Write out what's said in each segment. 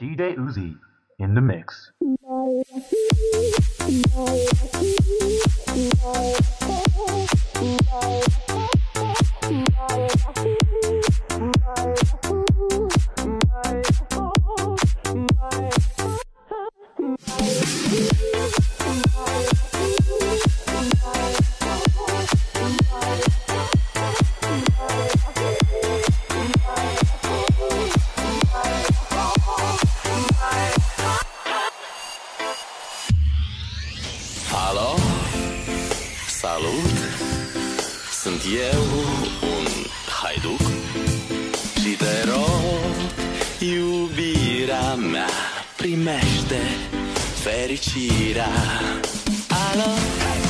DJ Uzi in the mix. Salut! Sunt eu, un haiduc Și te rog, iubirea mea Primește fericirea Alo? Hey!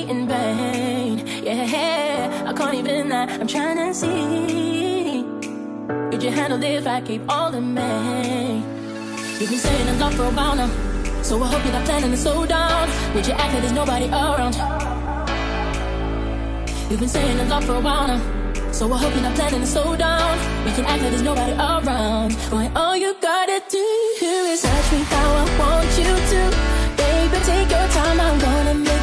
In vain. Yeah, I can't even lie, I'm trying to see. Could you handle if I keep all the me? You've been saying I'm love for a while now, so I hope you're not planning to slow down. Would you act like there's nobody around? You've been saying I'm love for a while now, so I hope you're not planning to slow down. We can act like there's nobody around. Boy, all you gotta do is touch me how I want you to Baby, take your time, I'm gonna make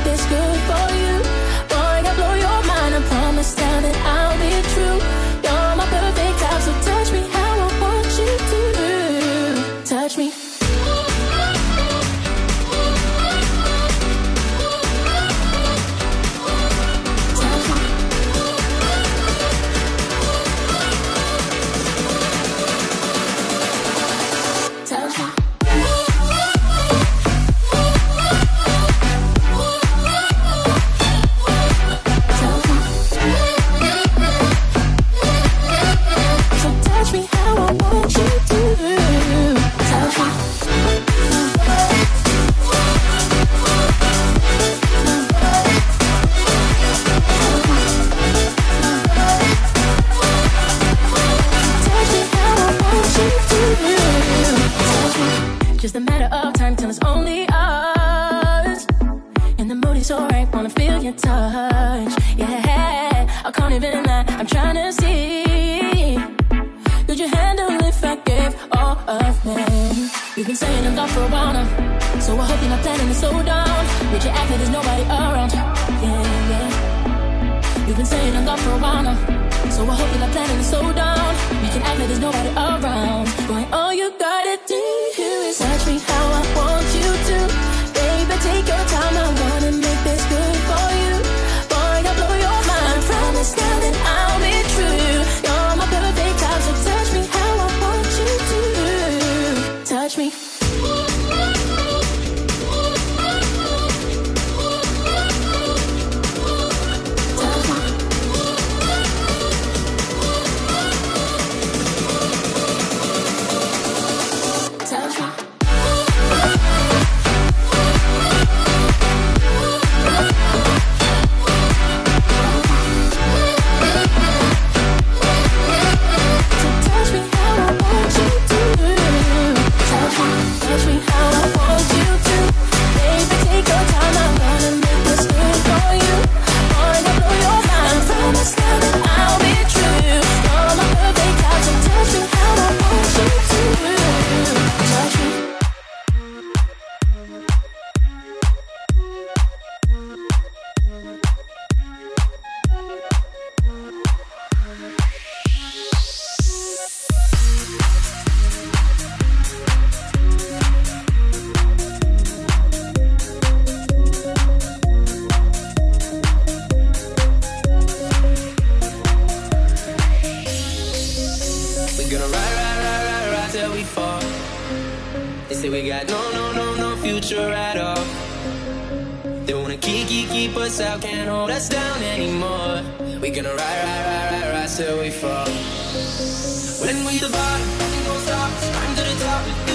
been saying I'm down for a while now. So I hope you're not planning to slow down. But you act like there's nobody around. Yeah, yeah. You've been saying I'm down for a while now. So I hope you're not planning to slow down. We can act like there's nobody around. Going, all you gotta do is touch me how I want. say we got no, no, no, no future at all. They wanna keep, keep, keep us out, can't hold us down anymore. We gonna ride, ride, ride, ride, ride till we fall. When we the bottom, nothing gon' stop us. To the top.